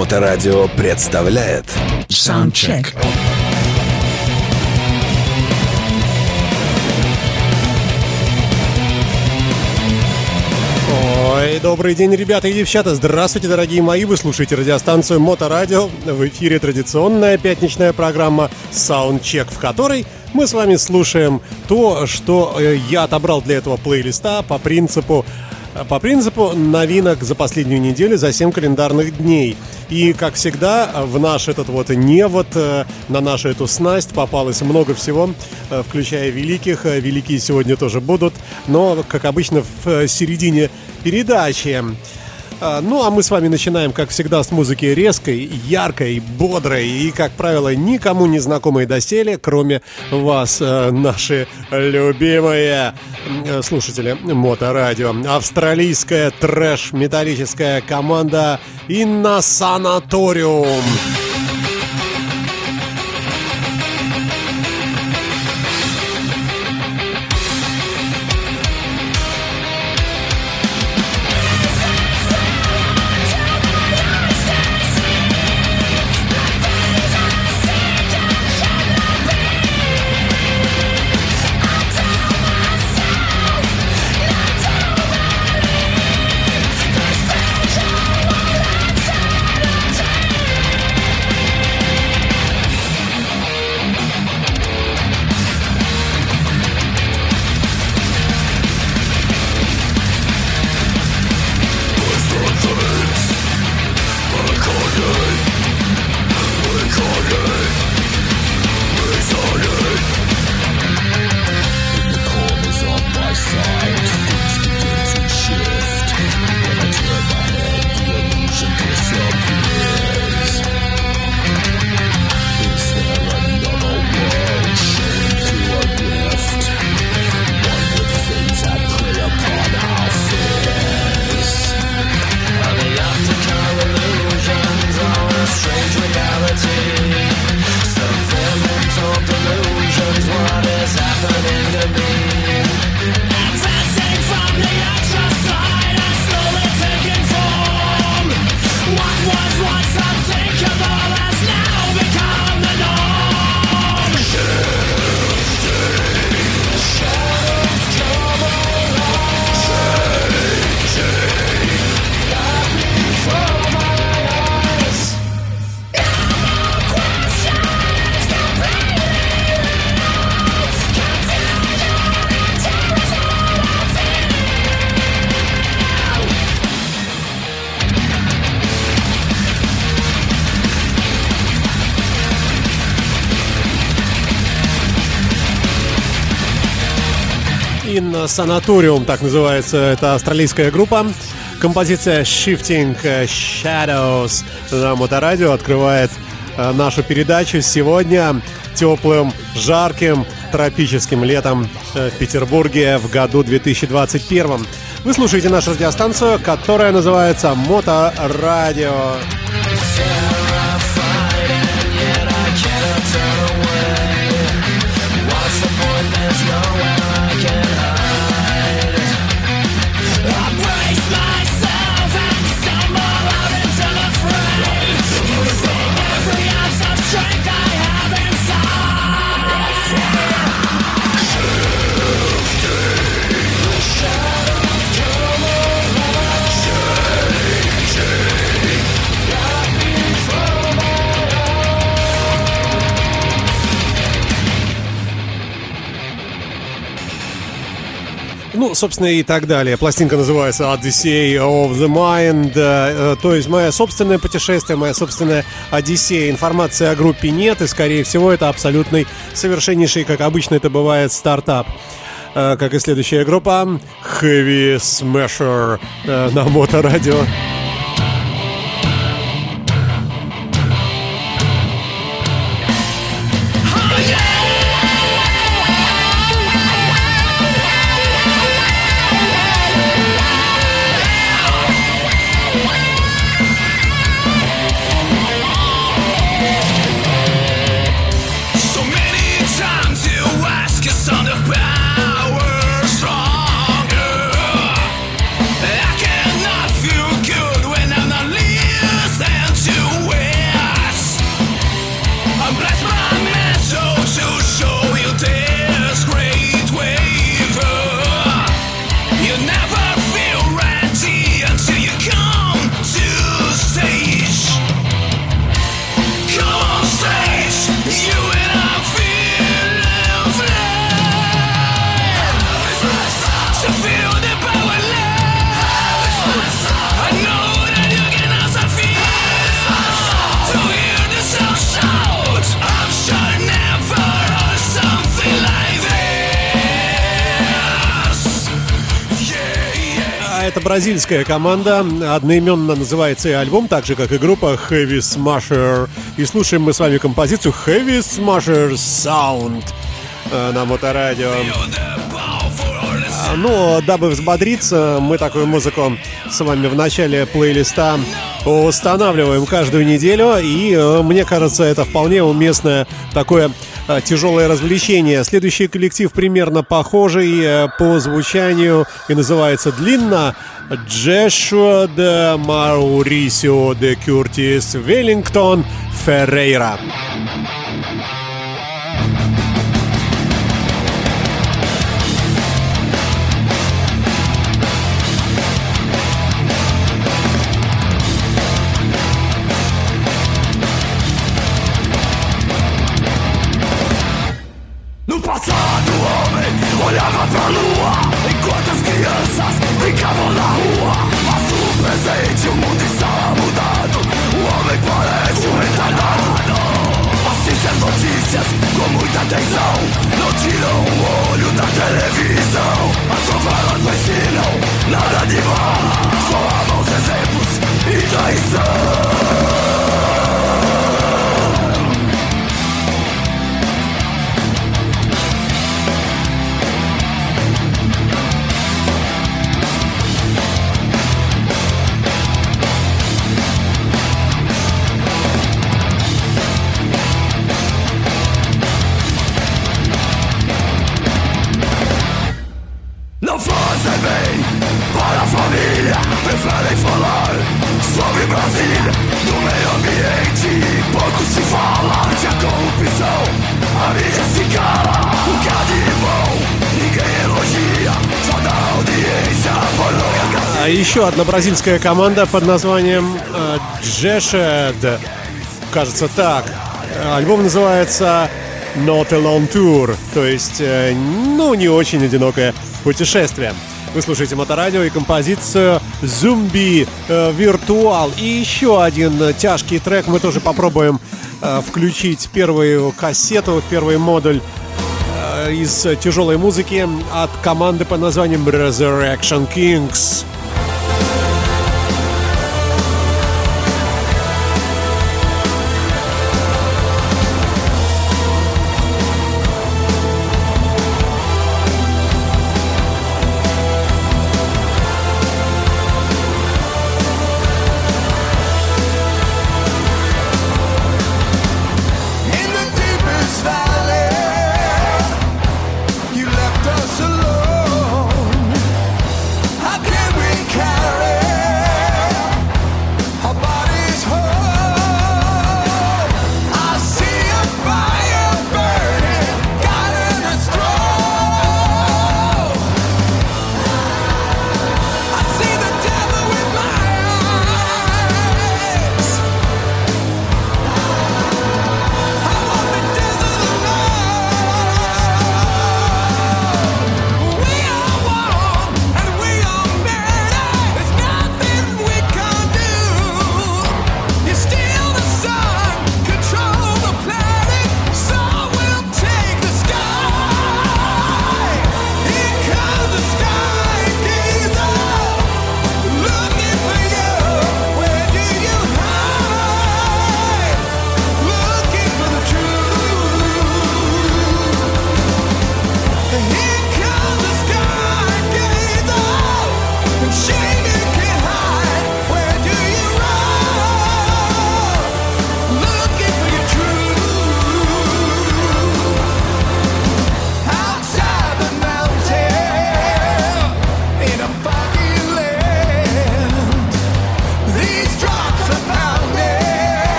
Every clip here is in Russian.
Моторадио представляет Soundcheck. Ой, добрый день, ребята и девчата. Здравствуйте, дорогие мои. Вы слушаете радиостанцию Моторадио. В эфире традиционная пятничная программа Soundcheck, в которой мы с вами слушаем то, что э, я отобрал для этого плейлиста по принципу по принципу новинок за последнюю неделю, за 7 календарных дней. И, как всегда, в наш этот вот невод, э, на нашу эту снасть попалось много всего, э, включая великих. Великие сегодня тоже будут, но, как обычно, в середине передачи. А, ну, а мы с вами начинаем, как всегда, с музыки резкой, яркой, бодрой и, как правило, никому не знакомой доселе, кроме вас, э, наши любимые э, слушатели Моторадио. Австралийская трэш-металлическая команда Инна Санаториум. Санаториум, так называется эта австралийская группа. Композиция Shifting Shadows на Моторадио открывает э, нашу передачу сегодня теплым, жарким, тропическим летом э, в Петербурге в году 2021. Вы слушаете нашу радиостанцию, которая называется Моторадио. Ну, собственно, и так далее. Пластинка называется Odyssey of the Mind. То есть мое собственное путешествие, моя собственная Одиссея. Информации о группе нет, и, скорее всего, это абсолютный, совершеннейший, как обычно это бывает, стартап э, как и следующая группа Heavy Smasher э, на Моторадио. радио. Это бразильская команда. Одноименно называется и альбом, так же, как и группа Heavy Smasher. И слушаем мы с вами композицию Heavy Smasher Sound э, на моторадио. А, ну, дабы взбодриться, мы такую музыку с вами в начале плейлиста устанавливаем каждую неделю. И э, мне кажется, это вполне уместное такое тяжелое развлечение. Следующий коллектив примерно похожий э, по звучанию и называется длинно Джешуа де Маурисио де Кюртис Веллингтон Феррейра. Gente, o mundo está mudado O homem parece um retardado Assiste as notícias com muita atenção Não tiram o olho da televisão As novelas não ensinam nada de mal Só há maus exemplos e traição еще одна бразильская команда под названием э, Джешед. Кажется так. Альбом называется Not Alone Tour, то есть, э, ну, не очень одинокое путешествие. Вы слушаете Моторадио и композицию Зумби Виртуал. И еще один тяжкий трек мы тоже попробуем э, включить первую кассету, первый модуль из тяжелой музыки от команды под названием Resurrection Kings.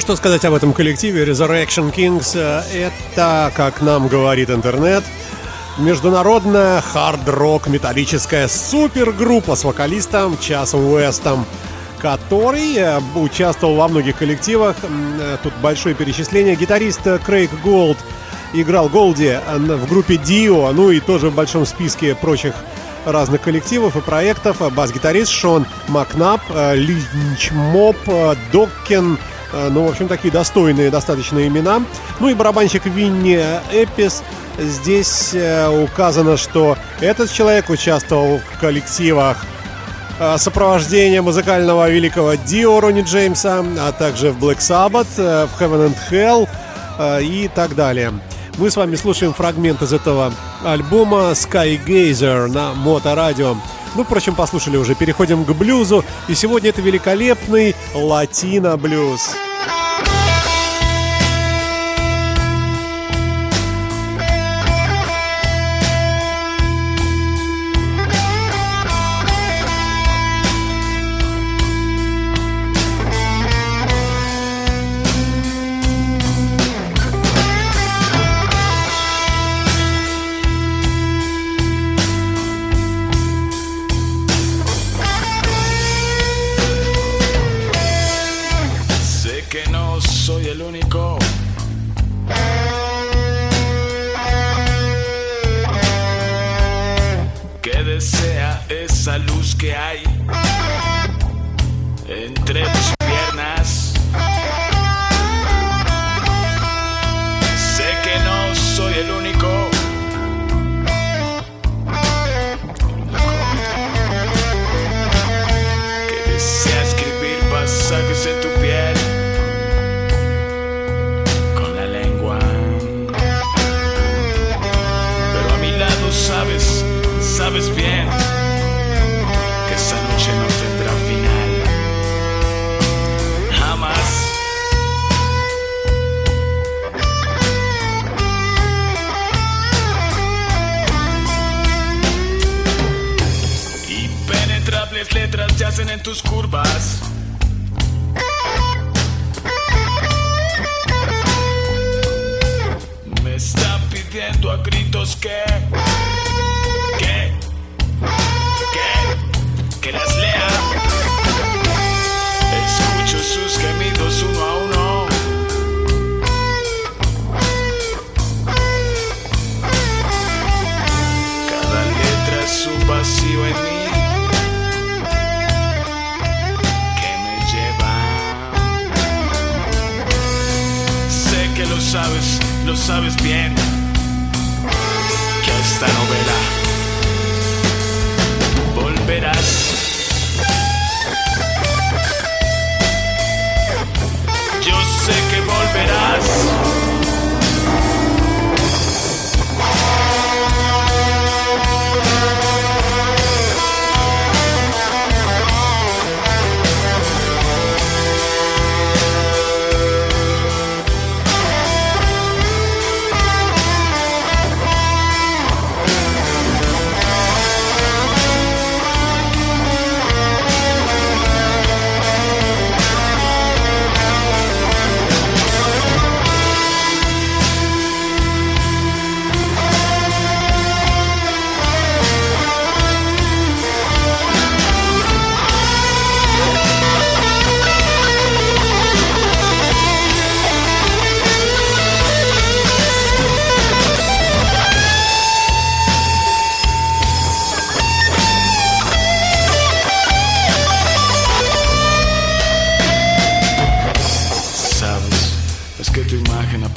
Что сказать об этом коллективе Resurrection Kings? Это, как нам говорит интернет, международная хард-рок металлическая супергруппа с вокалистом Часом Уэстом, который э, участвовал во многих коллективах. Э, тут большое перечисление. Гитарист Крейг Голд играл Голди в группе Dio, ну и тоже в большом списке прочих разных коллективов и проектов. Бас-гитарист Шон Макнаб, э, Lynch Mob, Доккен, ну, в общем, такие достойные достаточно имена. Ну и барабанщик Винни Эпис – Здесь э, указано, что этот человек участвовал в коллективах э, сопровождения музыкального великого Дио Ронни Джеймса, а также в Black Sabbath, э, в Heaven and Hell и так далее. Мы с вами слушаем фрагмент из этого альбома Sky Gazer на Моторадио. Ну, впрочем, послушали уже. Переходим к блюзу. И сегодня это великолепный латино-блюз. yacen en tus curvas.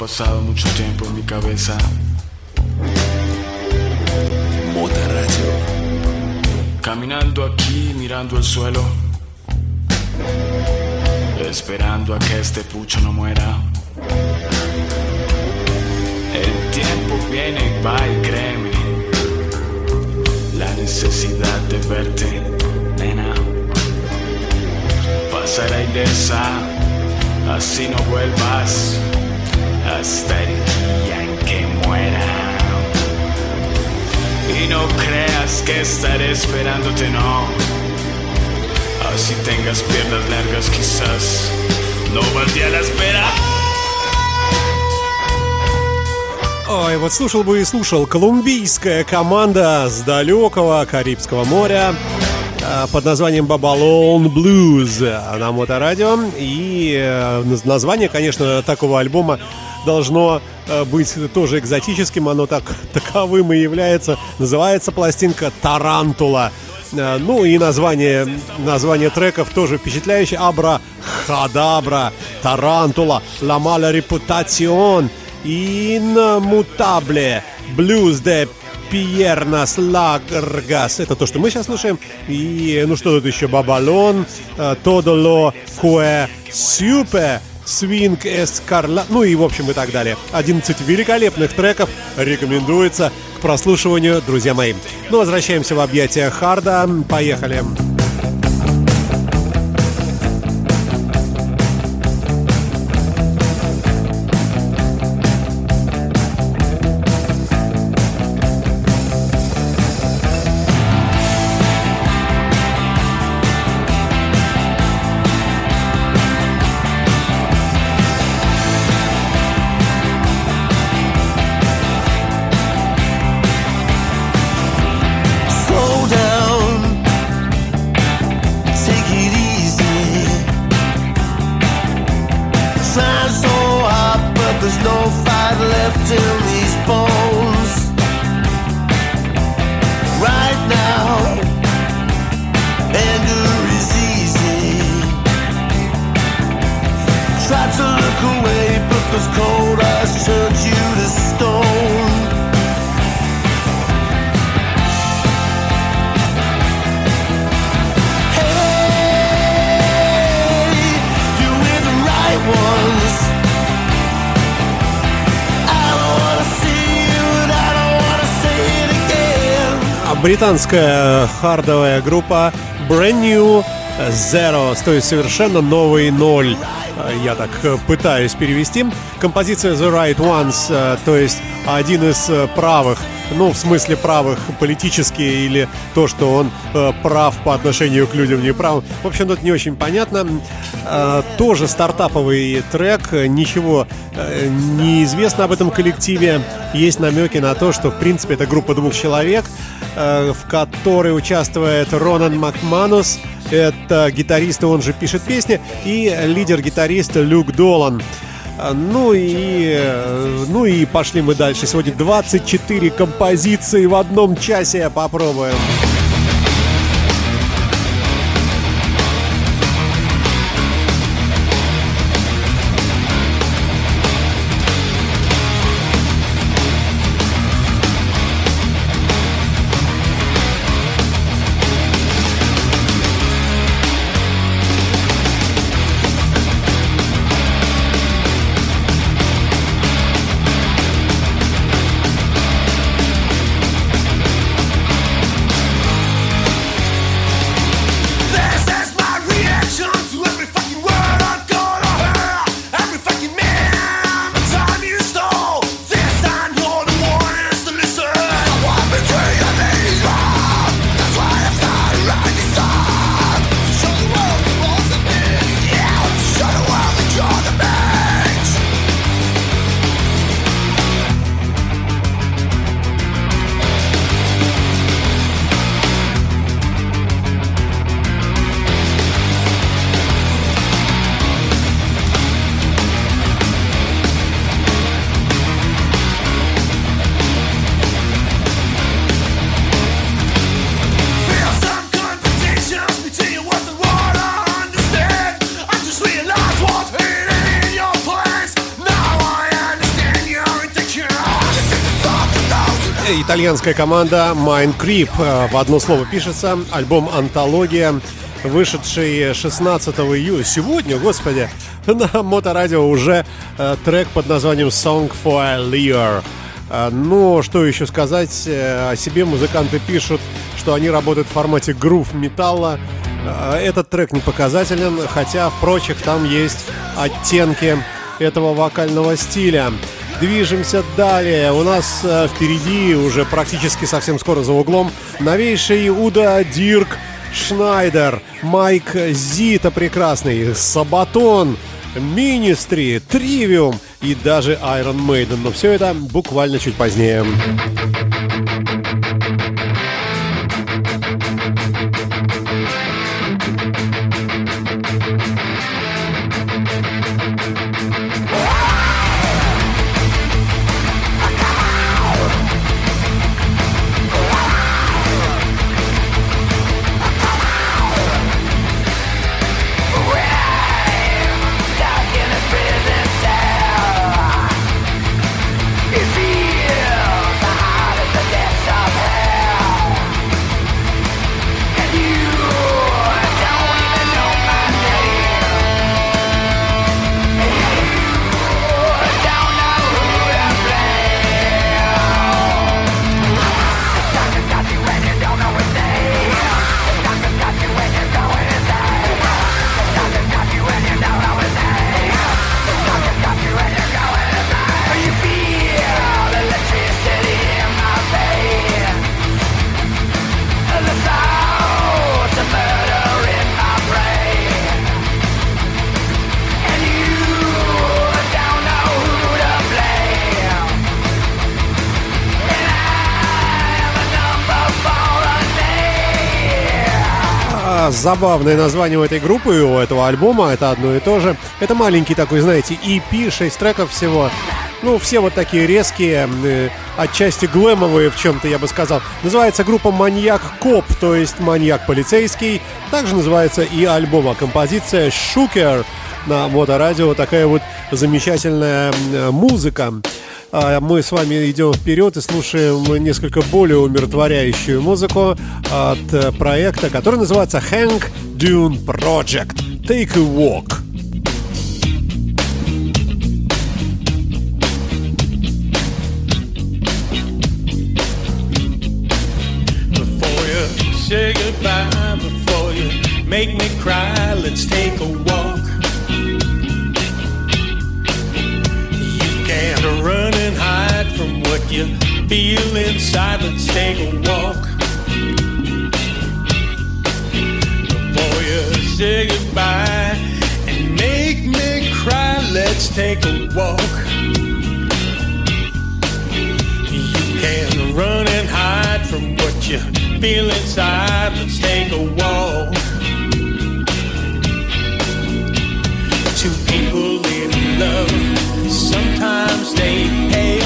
pasado mucho tiempo en mi cabeza. Mota Radio. Caminando aquí, mirando el suelo. Esperando a que este pucho no muera. El tiempo viene y va y créeme. La necesidad de verte, nena. Pasará ilesa, así no vuelvas. Tengas piernas largas quizás Ой, вот слушал бы и слушал. Колумбийская команда с далекого Карибского моря э, под названием Babylon Blues на Моторадио. И э, название, конечно, такого альбома должно э, быть тоже экзотическим. Оно так таковым и является. Называется пластинка «Тарантула». Ну и название, название треков тоже впечатляющее. Abrahadabra, Тарантула, La Mala Reputación – Inmutable, блюз де Пьернас Лагргас. Это то, что мы сейчас слушаем. И, ну что тут еще? Бабалон, Тодоло, Куэ, Сюпе, Свинг Эскарла, ну и в общем и так далее. 11 великолепных треков рекомендуется к прослушиванию, друзья мои. Ну, возвращаемся в объятия Харда. Поехали. Поехали. Британская хардовая группа Brand New Zero, то есть совершенно новый ноль. Я так пытаюсь перевести. Композиция The Right Ones, то есть один из правых ну, в смысле правых политически или то, что он э, прав по отношению к людям неправым. В общем, тут не очень понятно. Э, тоже стартаповый трек, ничего э, не известно об этом коллективе. Есть намеки на то, что, в принципе, это группа двух человек, э, в которой участвует Ронан Макманус, это гитарист, он же пишет песни, и лидер-гитарист Люк Долан. Ну и, ну и пошли мы дальше. Сегодня 24 композиции в одном часе. Попробуем. Итальянская команда Mind Creep. Э, в одно слово пишется. Альбом «Антология», вышедший 16 июля. Сегодня, господи, на Моторадио уже э, трек под названием «Song for a Lear». Э, ну, что еще сказать о себе? Музыканты пишут, что они работают в формате грув металла. Этот трек не показателен, хотя в прочих там есть оттенки этого вокального стиля. Движемся далее. У нас э, впереди уже практически совсем скоро за углом новейший Уда Дирк Шнайдер, Майк Зита прекрасный, Сабатон, Ministry, Trivium и даже Iron Maiden. Но все это буквально чуть позднее. Забавное название у этой группы, у этого альбома, это одно и то же. Это маленький такой, знаете, EP, 6 треков всего. Ну, все вот такие резкие, э, отчасти глэмовые в чем-то, я бы сказал. Называется группа «Маньяк Коп», то есть «Маньяк полицейский». Также называется и альбом, а композиция «Шукер» на моторадио. Такая вот замечательная музыка. А мы с вами идем вперед и слушаем несколько более умиротворяющую музыку от э, проекта, который называется Hank Dune Project. Take a Walk. say goodbye before you make me cry. Let's take a walk. You feel inside. Let's take a walk. Before you say goodbye and make me cry, let's take a walk. You can run and hide from what you feel inside. Let's take a walk. Two people in love sometimes they pay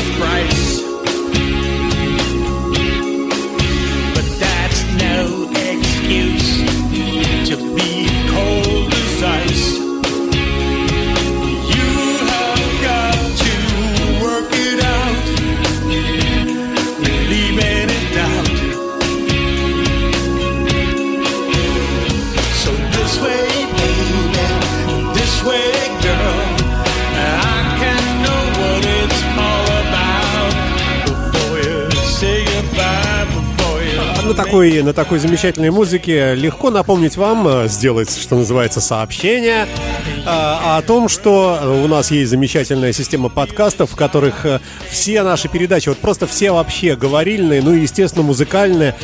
такой, на такой замечательной музыке легко напомнить вам, э, сделать, что называется, сообщение о том, что у нас есть замечательная система подкастов, в которых э, все наши передачи, вот просто все вообще говорильные, ну и, естественно, музыкальные,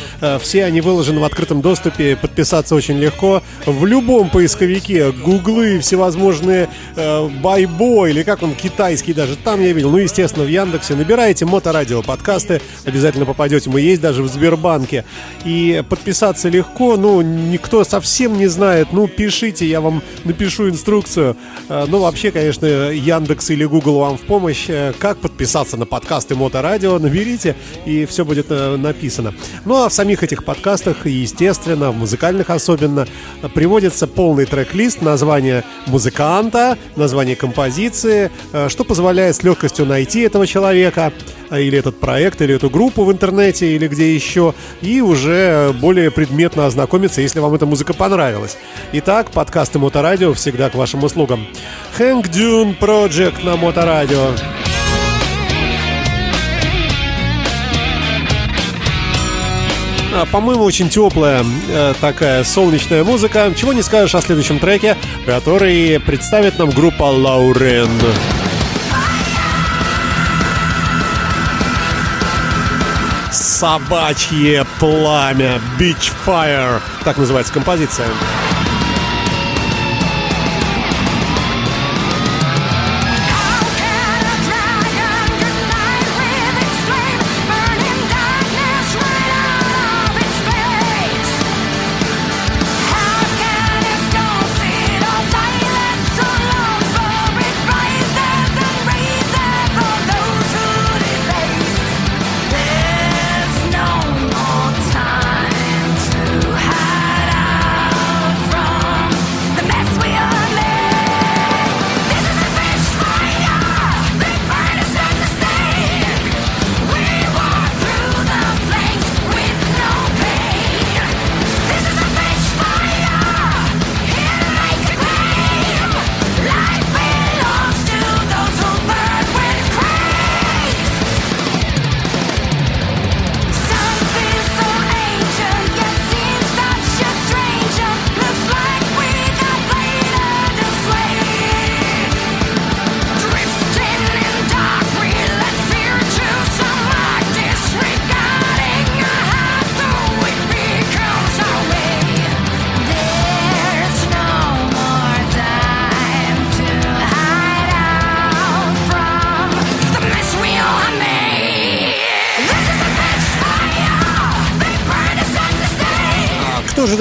все они выложены в открытом доступе, подписаться очень легко. В любом поисковике, гуглы, всевозможные байбо, или как он, китайский даже, там я видел, ну, естественно, в Яндексе. Набираете моторадио подкасты, обязательно попадете. Мы есть даже в Сбербанке. И подписаться легко, ну, никто совсем не знает. Ну, пишите, я вам напишу инструкцию. Э, ну, вообще, конечно, Яндекс или Google вам в помощь. Э, как подписаться на подкасты Моторадио, наберите, и все будет э, написано. Ну, а в самих этих подкастах, естественно, в музыкальных особенно, приводится полный трек-лист, название музыканта, название композиции, что позволяет с легкостью найти этого человека, или этот проект, или эту группу в интернете, или где еще, и уже более предметно ознакомиться, если вам эта музыка понравилась. Итак, подкасты Моторадио всегда к вашим услугам. Hank Dune Project на Моторадио. А, по-моему, очень теплая э, такая солнечная музыка. Чего не скажешь о следующем треке, который представит нам группа Лаурен. Собачье пламя, Beach Fire, так называется композиция.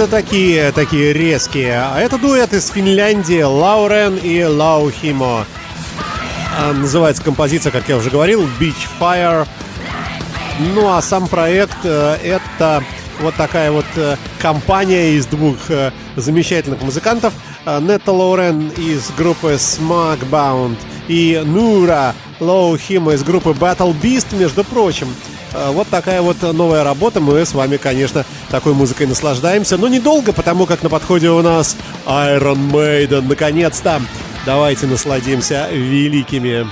Это такие, такие резкие? А это дуэт из Финляндии Лаурен и Лаухимо. А, называется композиция, как я уже говорил, Beach Fire. Ну а сам проект э, это вот такая вот э, компания из двух э, замечательных музыкантов. Нетта Лоурен из группы Smugbound и Нура Лоухима из группы Battle Beast, между прочим. Э, вот такая вот новая работа. Мы с вами, конечно, такой музыкой наслаждаемся. Но недолго, потому как на подходе у нас Iron Maiden. Наконец-то. Давайте насладимся великими.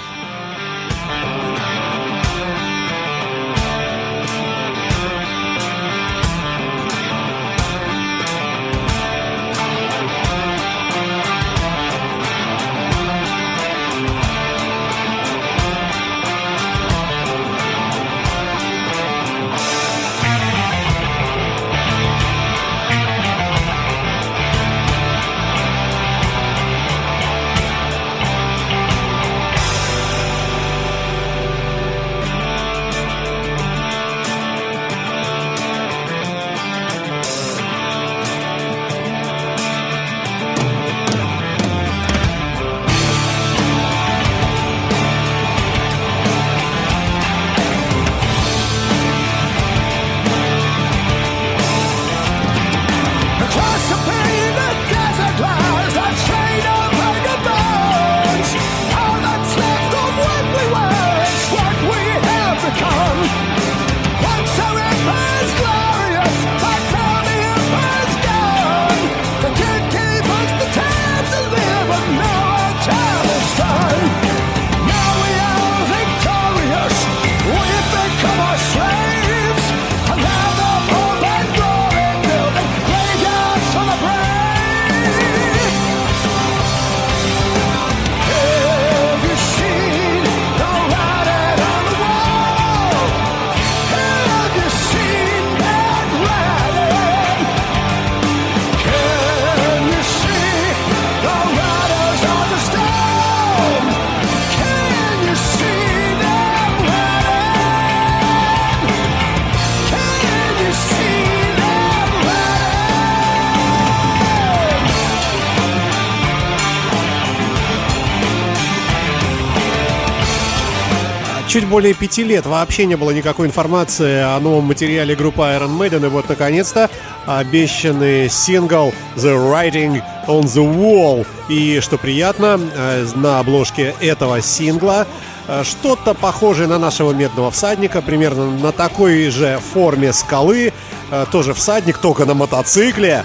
Чуть более пяти лет вообще не было никакой информации о новом материале группы Iron Maiden. И вот, наконец-то, обещанный сингл The Writing on the Wall. И, что приятно, э, на обложке этого сингла э, что-то похожее на нашего медного всадника, примерно на такой же форме скалы. Э, тоже всадник, только на мотоцикле.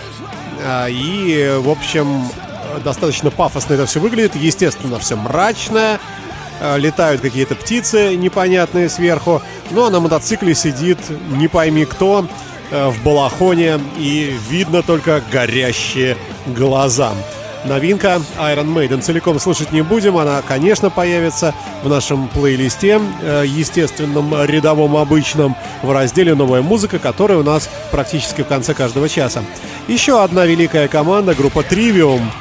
И, в общем, достаточно пафосно это все выглядит. Естественно, все мрачное. Э, летают какие-то птицы непонятные сверху, ну а на мотоцикле сидит не пойми кто э, в балахоне и видно только горящие глаза. Новинка Iron Maiden целиком слушать не будем, она, конечно, появится в нашем плейлисте, э, естественном, рядовом, обычном, в разделе «Новая музыка», который у нас практически в конце каждого часа. Еще одна великая команда, группа Trivium –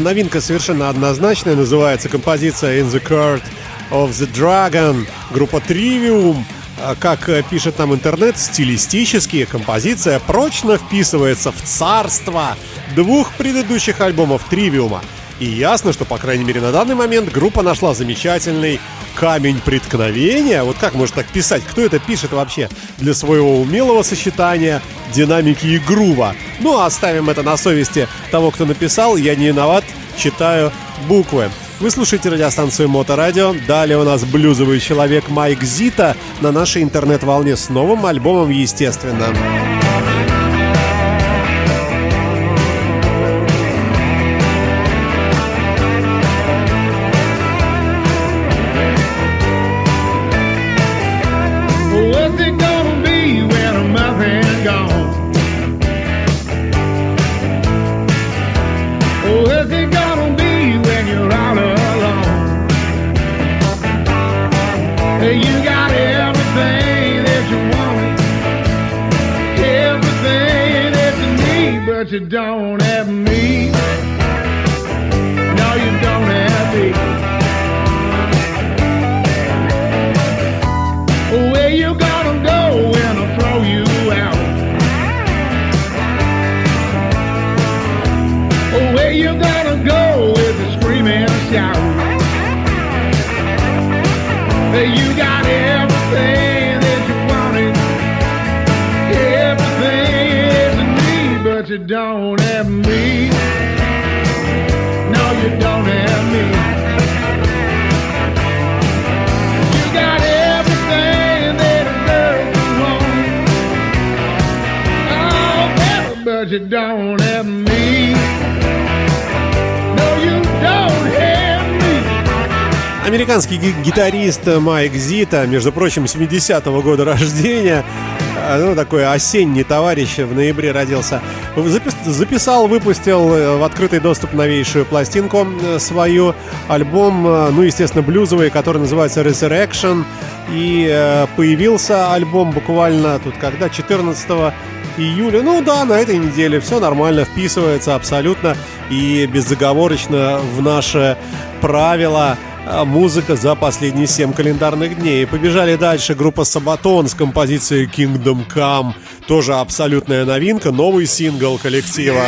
новинка совершенно однозначная. Называется композиция In the Court of the Dragon. Группа Trivium. А, как э, пишет нам интернет, стилистически композиция прочно вписывается в царство двух предыдущих альбомов Тривиума. И ясно, что, по крайней мере, на данный момент группа нашла замечательный камень преткновения. Вот как можно так писать? Кто это пишет вообще? Для своего умелого сочетания динамики и грува. Ну, а оставим это на совести того, кто написал. Я не виноват, читаю буквы. Вы слушаете радиостанцию Моторадио. Далее у нас блюзовый человек Майк Зита на нашей интернет-волне с новым альбомом, естественно. Американский гитарист Майк Зита, между прочим, 70-го года рождения, а, ну, такой осенний товарищ, в ноябре родился, записал, выпустил э, в открытый доступ новейшую пластинку э, свою, альбом, э, ну, естественно, блюзовый, который называется Resurrection, и появился альбом буквально тут когда, 14 июля, ну да, на этой неделе все нормально, вписывается абсолютно и безоговорочно в наше правило – а музыка за последние семь календарных дней. Побежали дальше группа Сабатон с композицией Kingdom Come. Тоже абсолютная новинка, новый сингл коллектива.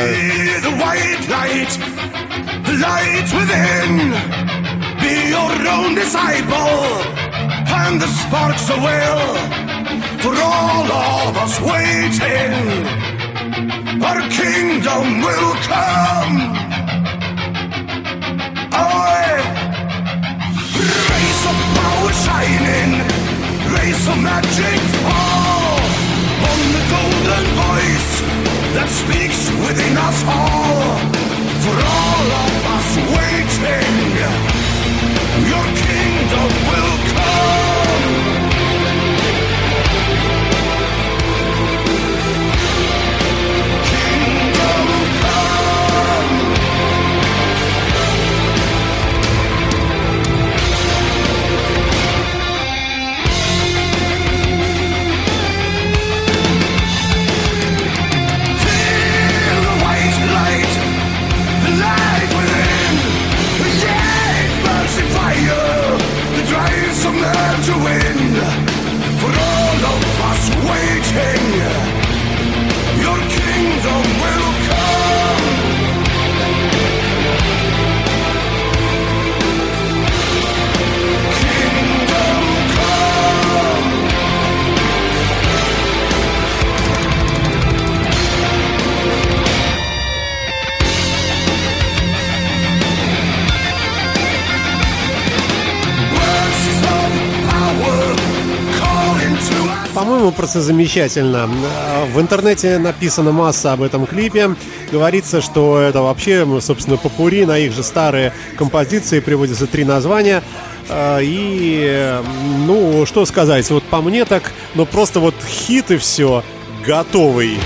Our kingdom will come. Oh, shining, rays of magic fall on the golden voice that speaks within us all. For all of us waiting, your kingdom will come. Просто замечательно. В интернете написана масса об этом клипе. Говорится, что это вообще, собственно, попури на их же старые композиции. Приводятся три названия. А, и, ну, что сказать, вот по мне так, ну, просто вот хит и все готовый.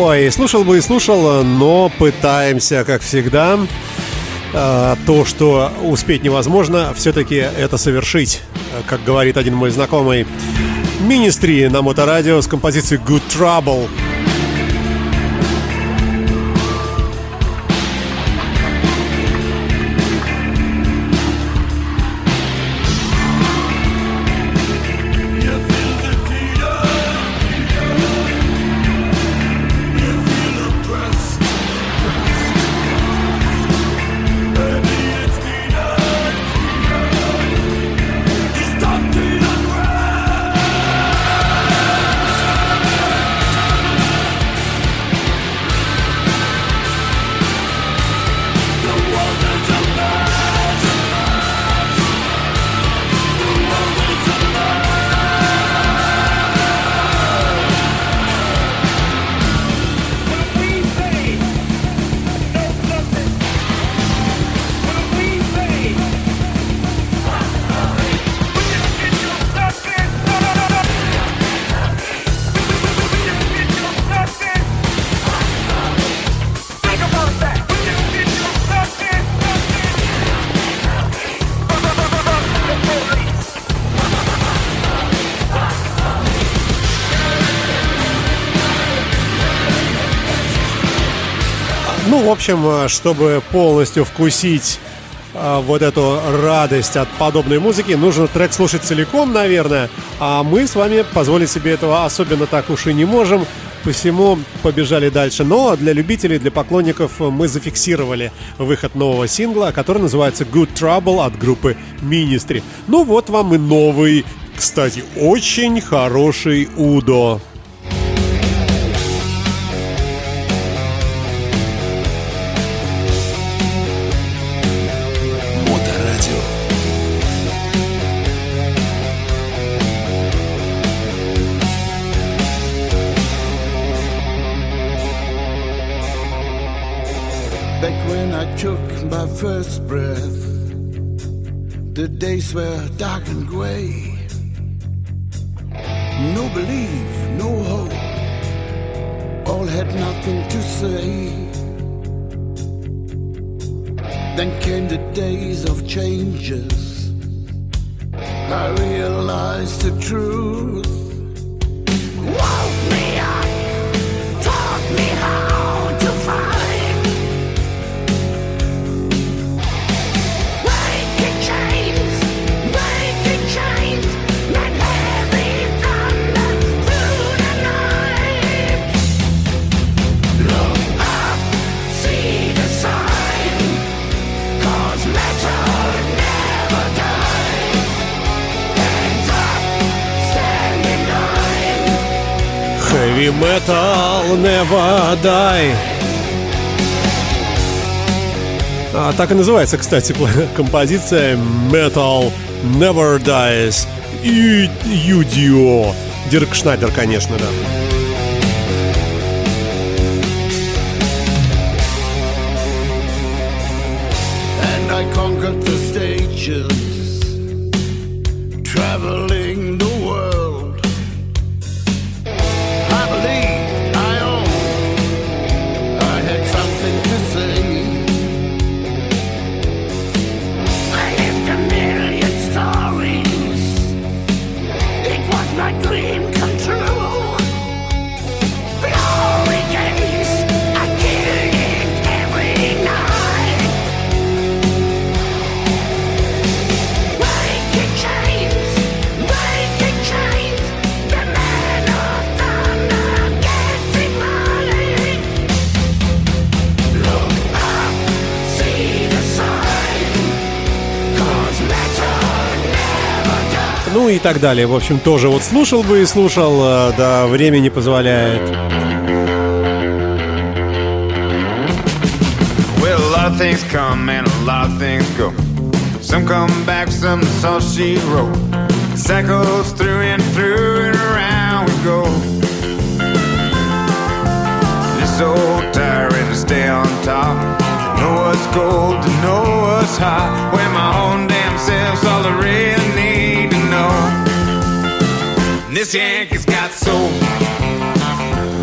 Ой, слушал бы и слушал, но пытаемся, как всегда. э, то, что успеть невозможно, все-таки это совершить, как говорит один мой знакомый. Министри на моторадио с композицией Good Trouble. Общем, э, чтобы полностью вкусить э, вот эту радость от подобной музыки, нужно трек слушать целиком, наверное. А мы с вами позволить себе этого особенно так уж и не можем. Посему побежали дальше. Но для любителей, для поклонников мы зафиксировали выход нового сингла, который называется Good Trouble от группы Ministry. Ну вот вам и новый, кстати, очень хороший Удо. First breath, the days were dark and gray. No belief, no hope, all had nothing to say. Then came the days of changes. I realized the truth. Metal Never Die. А, так и называется, кстати, композиция Metal Never Dies. И Юдио. Дирк Шнайдер, конечно, да. И так далее. В общем, тоже вот слушал бы и слушал, э, да, время не позволяет. Well, a lot of things come and a lot of things go. Some come back, some the she wrote. Cycles through and through and around we go. It's so tiring to stay on top. To know what's gold, to know what's hot. When my own damn self's all the really on. This Yankee's got soul,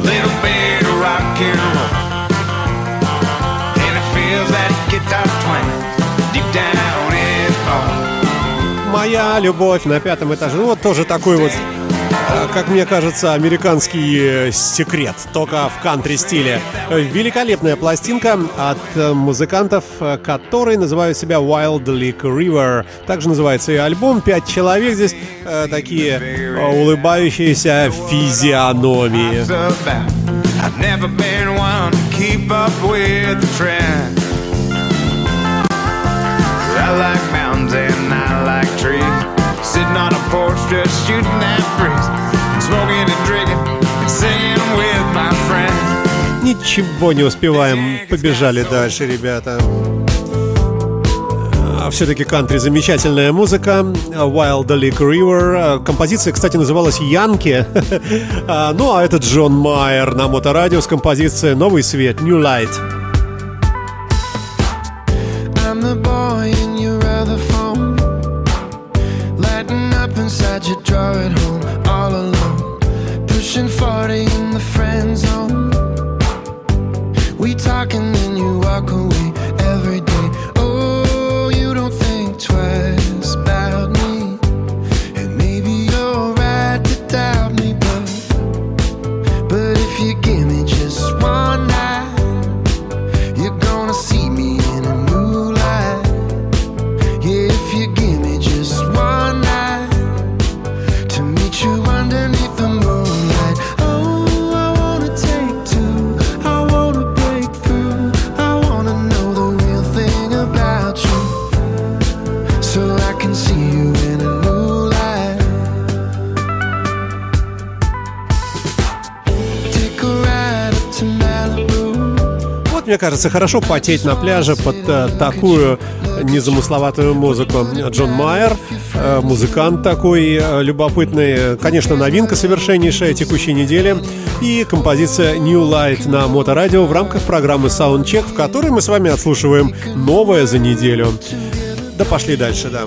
little bit of rock and roll, and it feels that guitar twang deep down in bone. Моя любовь на пятом этаже. Вот тоже такой вот как мне кажется, американский э, секрет, только в кантри-стиле. Великолепная пластинка от э, музыкантов, которые называют себя Wild Lick River. Также называется и альбом. Пять человек здесь, такие улыбающиеся физиономии. Sitting on a porch just shooting that breeze. Ничего не успеваем. Побежали дальше, ребята. А все-таки кантри замечательная музыка. Wild Lake River. Композиция, кстати, называлась Янки. А, ну а это Джон Майер на моторадио с композицией Новый свет New Light. Мне кажется, хорошо потеть на пляже под э, такую незамысловатую музыку. Джон Майер, э, музыкант такой э, любопытный, конечно, новинка совершеннейшая текущей недели и композиция New Light на Моторадио в рамках программы Soundcheck, в которой мы с вами отслушиваем новое за неделю. Да пошли дальше, да.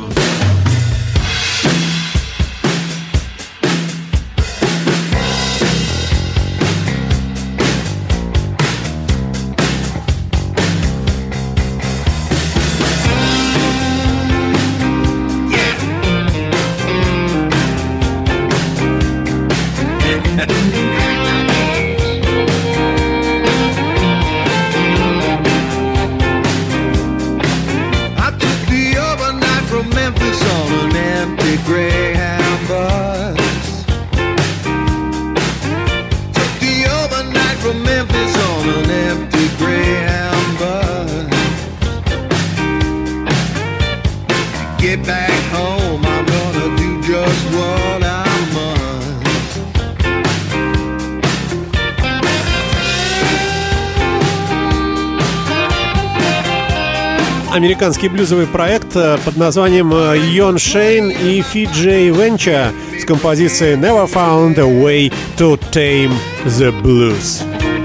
Американский блюзовый проект э, под названием э, Йон Шейн и Фиджей Венча с композицией Never Found a Way to Tame the Blues.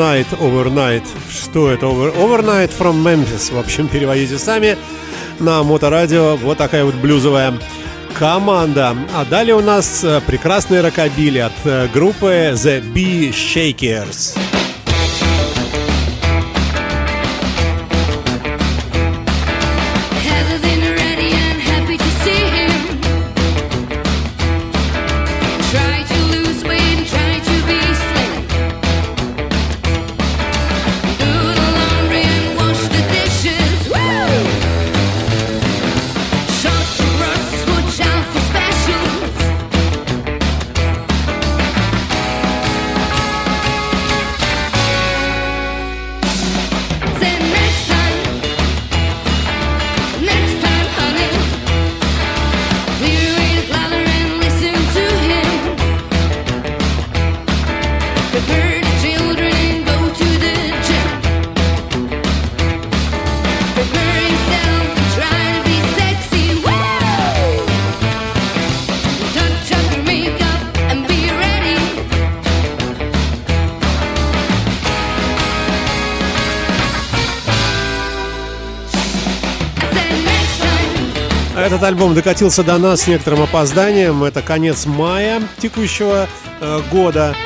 Overnight, overnight. Что это? Over, overnight from Memphis. В общем, переводите сами на моторадио. Вот такая вот блюзовая команда. А далее у нас э, прекрасные рокобили от э, группы The Bee Shakers. Этот альбом докатился до нас с некоторым опозданием. Это конец мая текущего э, года.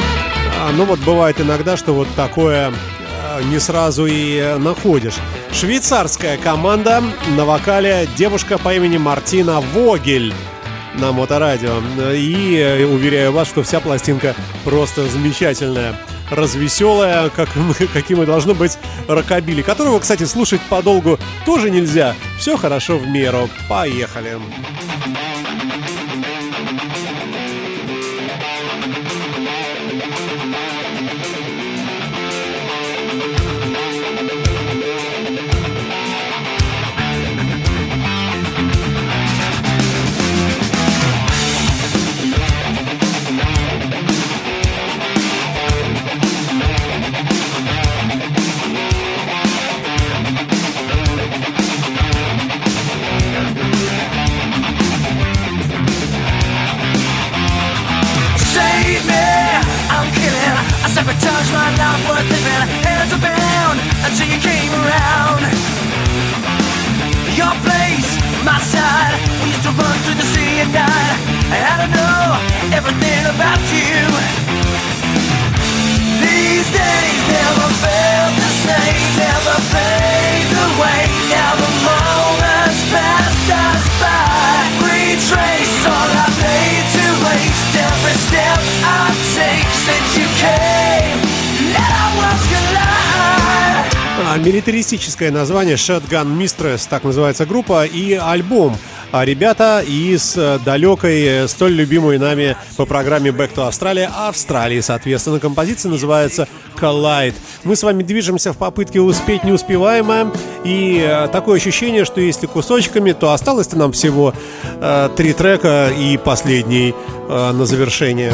А, ну вот бывает иногда, что вот такое э, не сразу и находишь. Швейцарская команда на вокале девушка по имени Мартина Вогель на Моторадио. И э, уверяю вас, что вся пластинка просто замечательная. Развеселая, как, каким и должно быть рокобили, которого, кстати, слушать подолгу тоже нельзя. Все хорошо в меру. Поехали. Save sabotage my life worth living. Hands are bound until you came around. Your place, my side. We used to run through the sea at night. I don't know everything about you. These days never felt the same, never fade away. Now the moments passed us by. Retrace all I made to waste every step I take since you came. А, Милитаристическое название Shotgun Mistress, так называется группа, и альбом. А ребята из э, далекой, э, столь любимой нами по программе Back to Australia, Австралии, соответственно. Композиция называется Collide. Мы с вами движемся в попытке успеть неуспеваемое, и э, такое ощущение, что если кусочками, то осталось-то нам всего э, три трека и последний э, на завершение.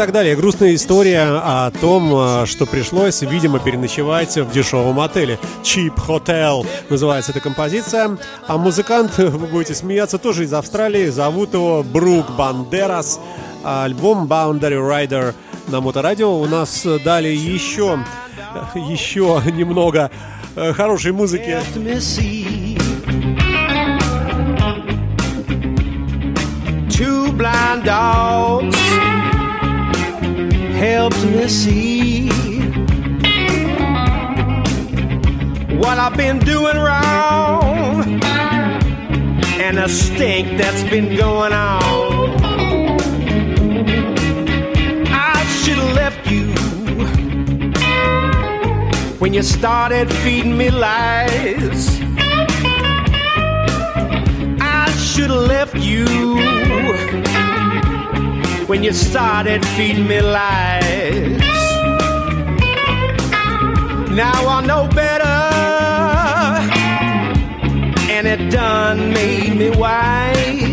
Так далее. Грустная история о том, а, что пришлось, видимо, переночевать в дешевом отеле. Cheap Hotel называется эта композиция. А музыкант, вы будете смеяться, тоже из Австралии. Зовут его Брук Бандерас. Альбом Boundary Rider на Моторадио. У нас дали еще, еще немного э, хорошей музыки. Two blind dogs helped me see what I've been doing wrong and the stink that's been going on. I should have left you when you started feeding me lies. I should have left you when you started feeding me lies. Now I know better, and it done made me wise.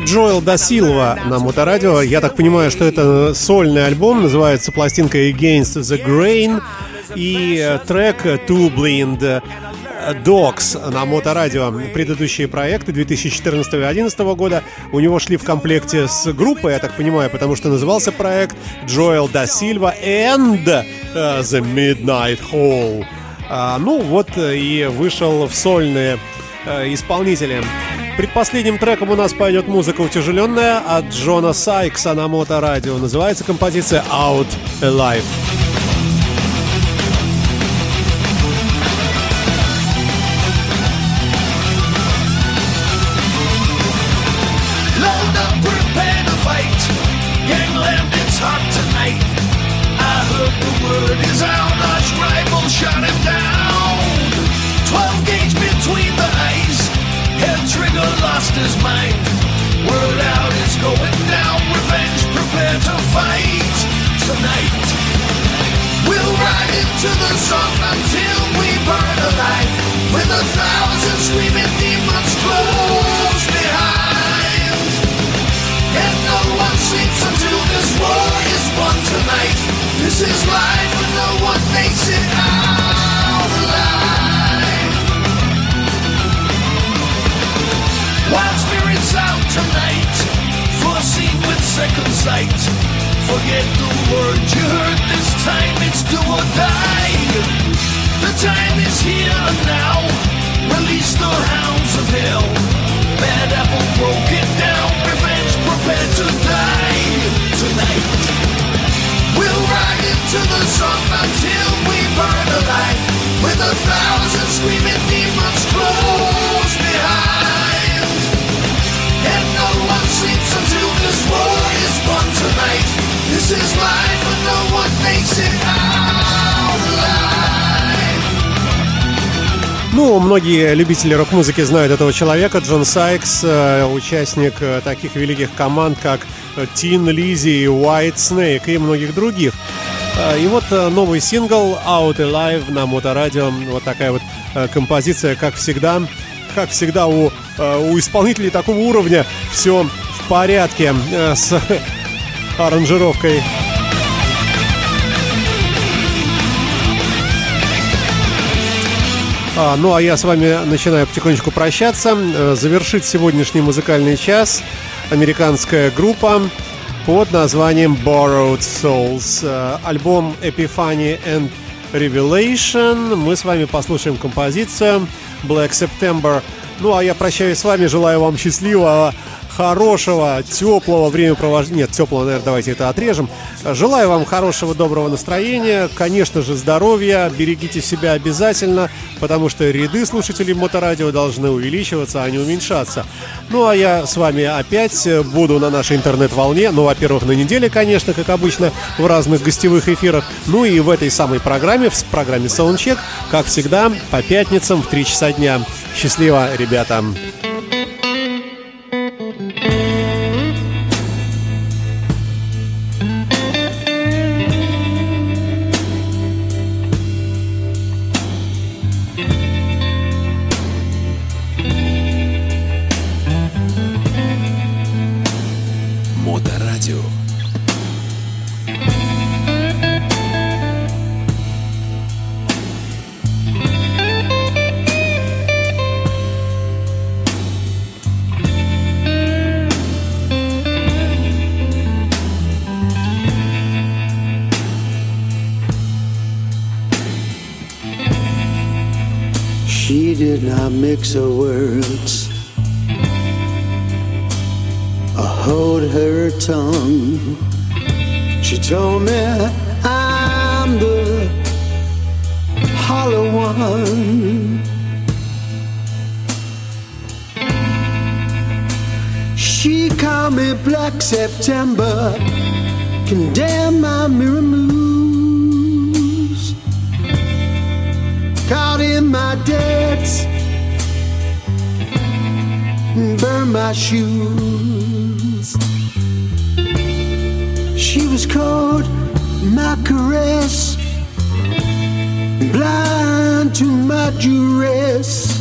Джоэл да Силва на Моторадио. Я так понимаю, что это сольный альбом, называется пластинка Against the Grain и э, трек Two Blind Dogs на Моторадио. Предыдущие проекты 2014 и 2011 года у него шли в комплекте с группой, я так понимаю, потому что назывался проект Джоэл да Сильва and э, The Midnight Hall. А, ну вот э, и вышел в сольные исполнители. Предпоследним треком у нас пойдет музыка утяжеленная от Джона Сайкса на Моторадио. Называется композиция Out Alive. Любители рок-музыки знают этого человека. Джон Сайкс, э, участник э, таких великих команд, как Тин Лизи White Snake и многих других. Э, И вот э, новый сингл Out Alive на Моторадио. Вот такая вот э, композиция, как всегда. Как всегда у, э, у исполнителей такого уровня все в порядке э, с аранжировкой. А, ну а я с вами начинаю потихонечку прощаться. Э, Завершит сегодняшний музыкальный час американская группа под названием Borrowed Souls. Э, Альбом Epiphany and Revelation. Мы с вами послушаем композицию Black September. Ну а я прощаюсь с вами, желаю вам счастливого, хорошего, теплого времяпровождения. Нет, теплого, наверное, давайте это отрежем. Желаю вам хорошего, доброго настроения, конечно же, здоровья. Берегите себя обязательно, потому что ряды слушателей моторадио должны увеличиваться, а не уменьшаться. Ну, а я с вами опять буду на нашей интернет-волне. Ну, во-первых, на неделе, конечно, как обычно, в разных гостевых эфирах. Ну и в этой самой программе, в программе Soundcheck, как всегда, по пятницам в 3 часа дня. Счастливо, ребята! Моторадио. Her tongue. She told me I'm the hollow one. She called me Black September, condemned my mirror moves, caught in my debts, burned my shoes. Was cold, my caress, blind to my duress.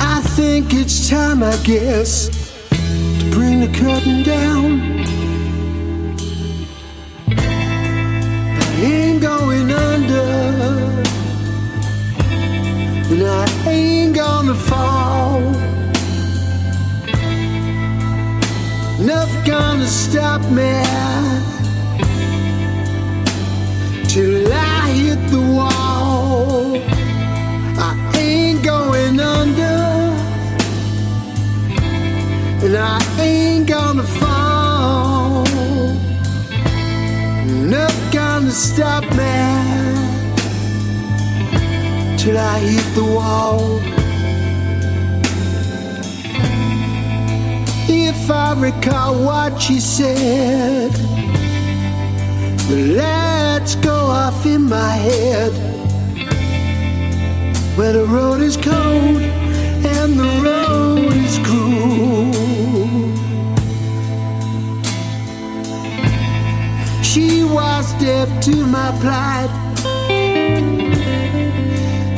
I think it's time, I guess, to bring the curtain down. I ain't going under, and I ain't gonna fall. Nothing gonna stop me till I hit the wall. I ain't going under, and I ain't gonna fall. Nothing gonna stop me till I hit the wall. If I recall what she said, the lights go off in my head. Where the road is cold and the road is cruel. She was deaf to my plight.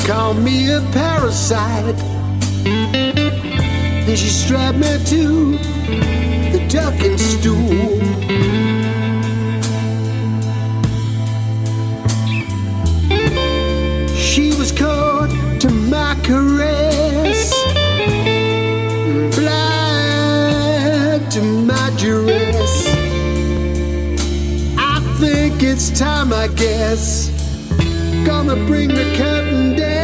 Call me a parasite. Then she strapped me to the ducking stool. She was caught to my caress, blind to my duress. I think it's time, I guess, gonna bring the curtain down.